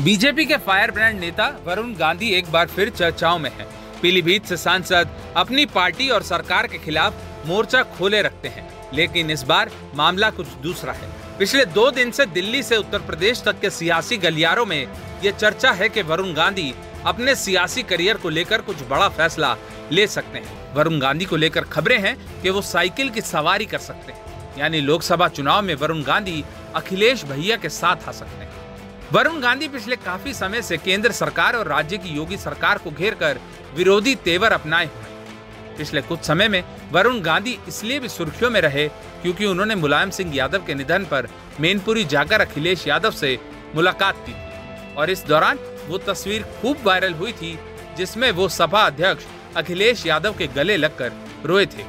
BJP के fire brand नेता वरुण गांधी एक बार फिर चर्चाओं में हैं। पीलीभीत से सांसद अपनी पार्टी और सरकार के खिलाफ मोर्चा खोले रखते हैं, लेकिन इस बार मामला कुछ दूसरा है। पिछले दो दिन से दिल्ली से उत्तर प्रदेश तक के सियासी गलियारों में ये चर्चा है कि वरुण गांधी अपने सियासी करियर को लेकर कुछ बड़ा फैसला ले सकते हैं। वरुण गांधी को लेकर खबरें हैं कि वो साइकिल की सवारी कर सकते हैं, यानी लोकसभा चुनाव में वरुण गांधी अखिलेश भैया के साथ आ सकते हैं। वरुण गांधी पिछले काफ़ी समय से केंद्र सरकार और राज्य की योगी सरकार को घेर कर विरोधी तेवर अपनाए हुए पिछले कुछ समय में वरुण गांधी इसलिए भी सुर्खियों में रहे क्योंकि उन्होंने मुलायम सिंह यादव के निधन पर मेनपुरी जाकर अखिलेश यादव से मुलाकात की और इस दौरान वो तस्वीर खूब वायरल हुई थी, जिसमें वो सभा अध्यक्ष अखिलेश यादव के गले लगकर रोए थे।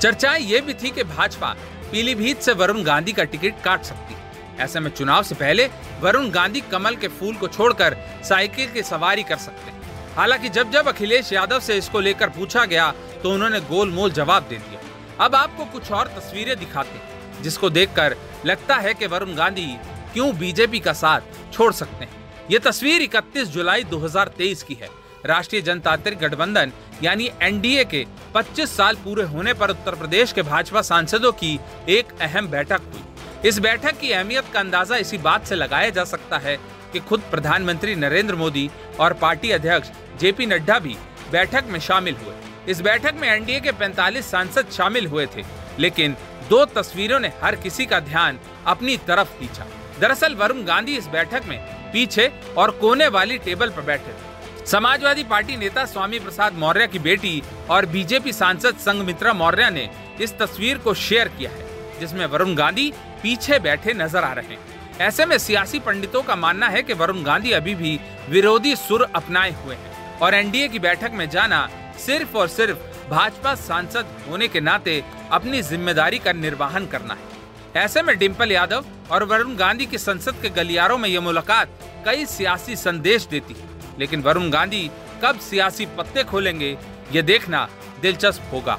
चर्चाएँ ये भी थी कि भाजपा पीलीभीत से वरुण गांधी का टिकट काट सकती ऐसे में चुनाव से पहले वरुण गांधी कमल के फूल को छोड़कर साइकिल की सवारी कर सकते हैं। हालाँकि जब जब अखिलेश यादव से इसको लेकर पूछा गया तो उन्होंने गोलमोल जवाब दे दिया। अब आपको कुछ और तस्वीरें दिखाते हैं, जिसको देखकर लगता है कि वरुण गांधी क्यों बीजेपी का साथ छोड़ सकते हैं। ये तस्वीर 31 जुलाई 2023 की है। राष्ट्रीय जनतांत्रिक गठबंधन, यानी एनडीए के 25 साल पूरे होने पर उत्तर प्रदेश के भाजपा सांसदों की एक अहम बैठक हुई। इस बैठक की अहमियत का अंदाज़ा इसी बात से लगाया जा सकता है कि खुद प्रधानमंत्री नरेंद्र मोदी और पार्टी अध्यक्ष जेपी नड्डा भी बैठक में शामिल हुए। इस बैठक में एनडीए के 45 सांसद शामिल हुए थे, लेकिन दो तस्वीरों ने हर किसी का ध्यान अपनी तरफ़ खींचा। दरअसल, वरुण गांधी इस बैठक में पीछे और कोने वाली टेबल पर बैठे थे। समाजवादी पार्टी नेता स्वामी प्रसाद मौर्य की बेटी और बीजेपी सांसद संघमित्रा मौर्य ने इस तस्वीर को शेयर किया है। जिसमें वरुण गांधी पीछे बैठे नज़र आ रहे हैं। ऐसे में सियासी पंडितों का मानना है कि वरुण गांधी अभी भी विरोधी सुर अपनाए हुए हैं और एनडीए की बैठक में जाना सिर्फ़ और सिर्फ़ भाजपा सांसद होने के नाते अपनी ज़िम्मेदारी का निर्वहन करना है। ऐसे में डिम्पल यादव और वरुण गांधी की संसद के गलियारों में यह मुलाकात कई सियासी संदेश देती है। लेकिन वरुण गांधी कब सियासी पत्ते खोलेंगे ये देखना दिलचस्प होगा।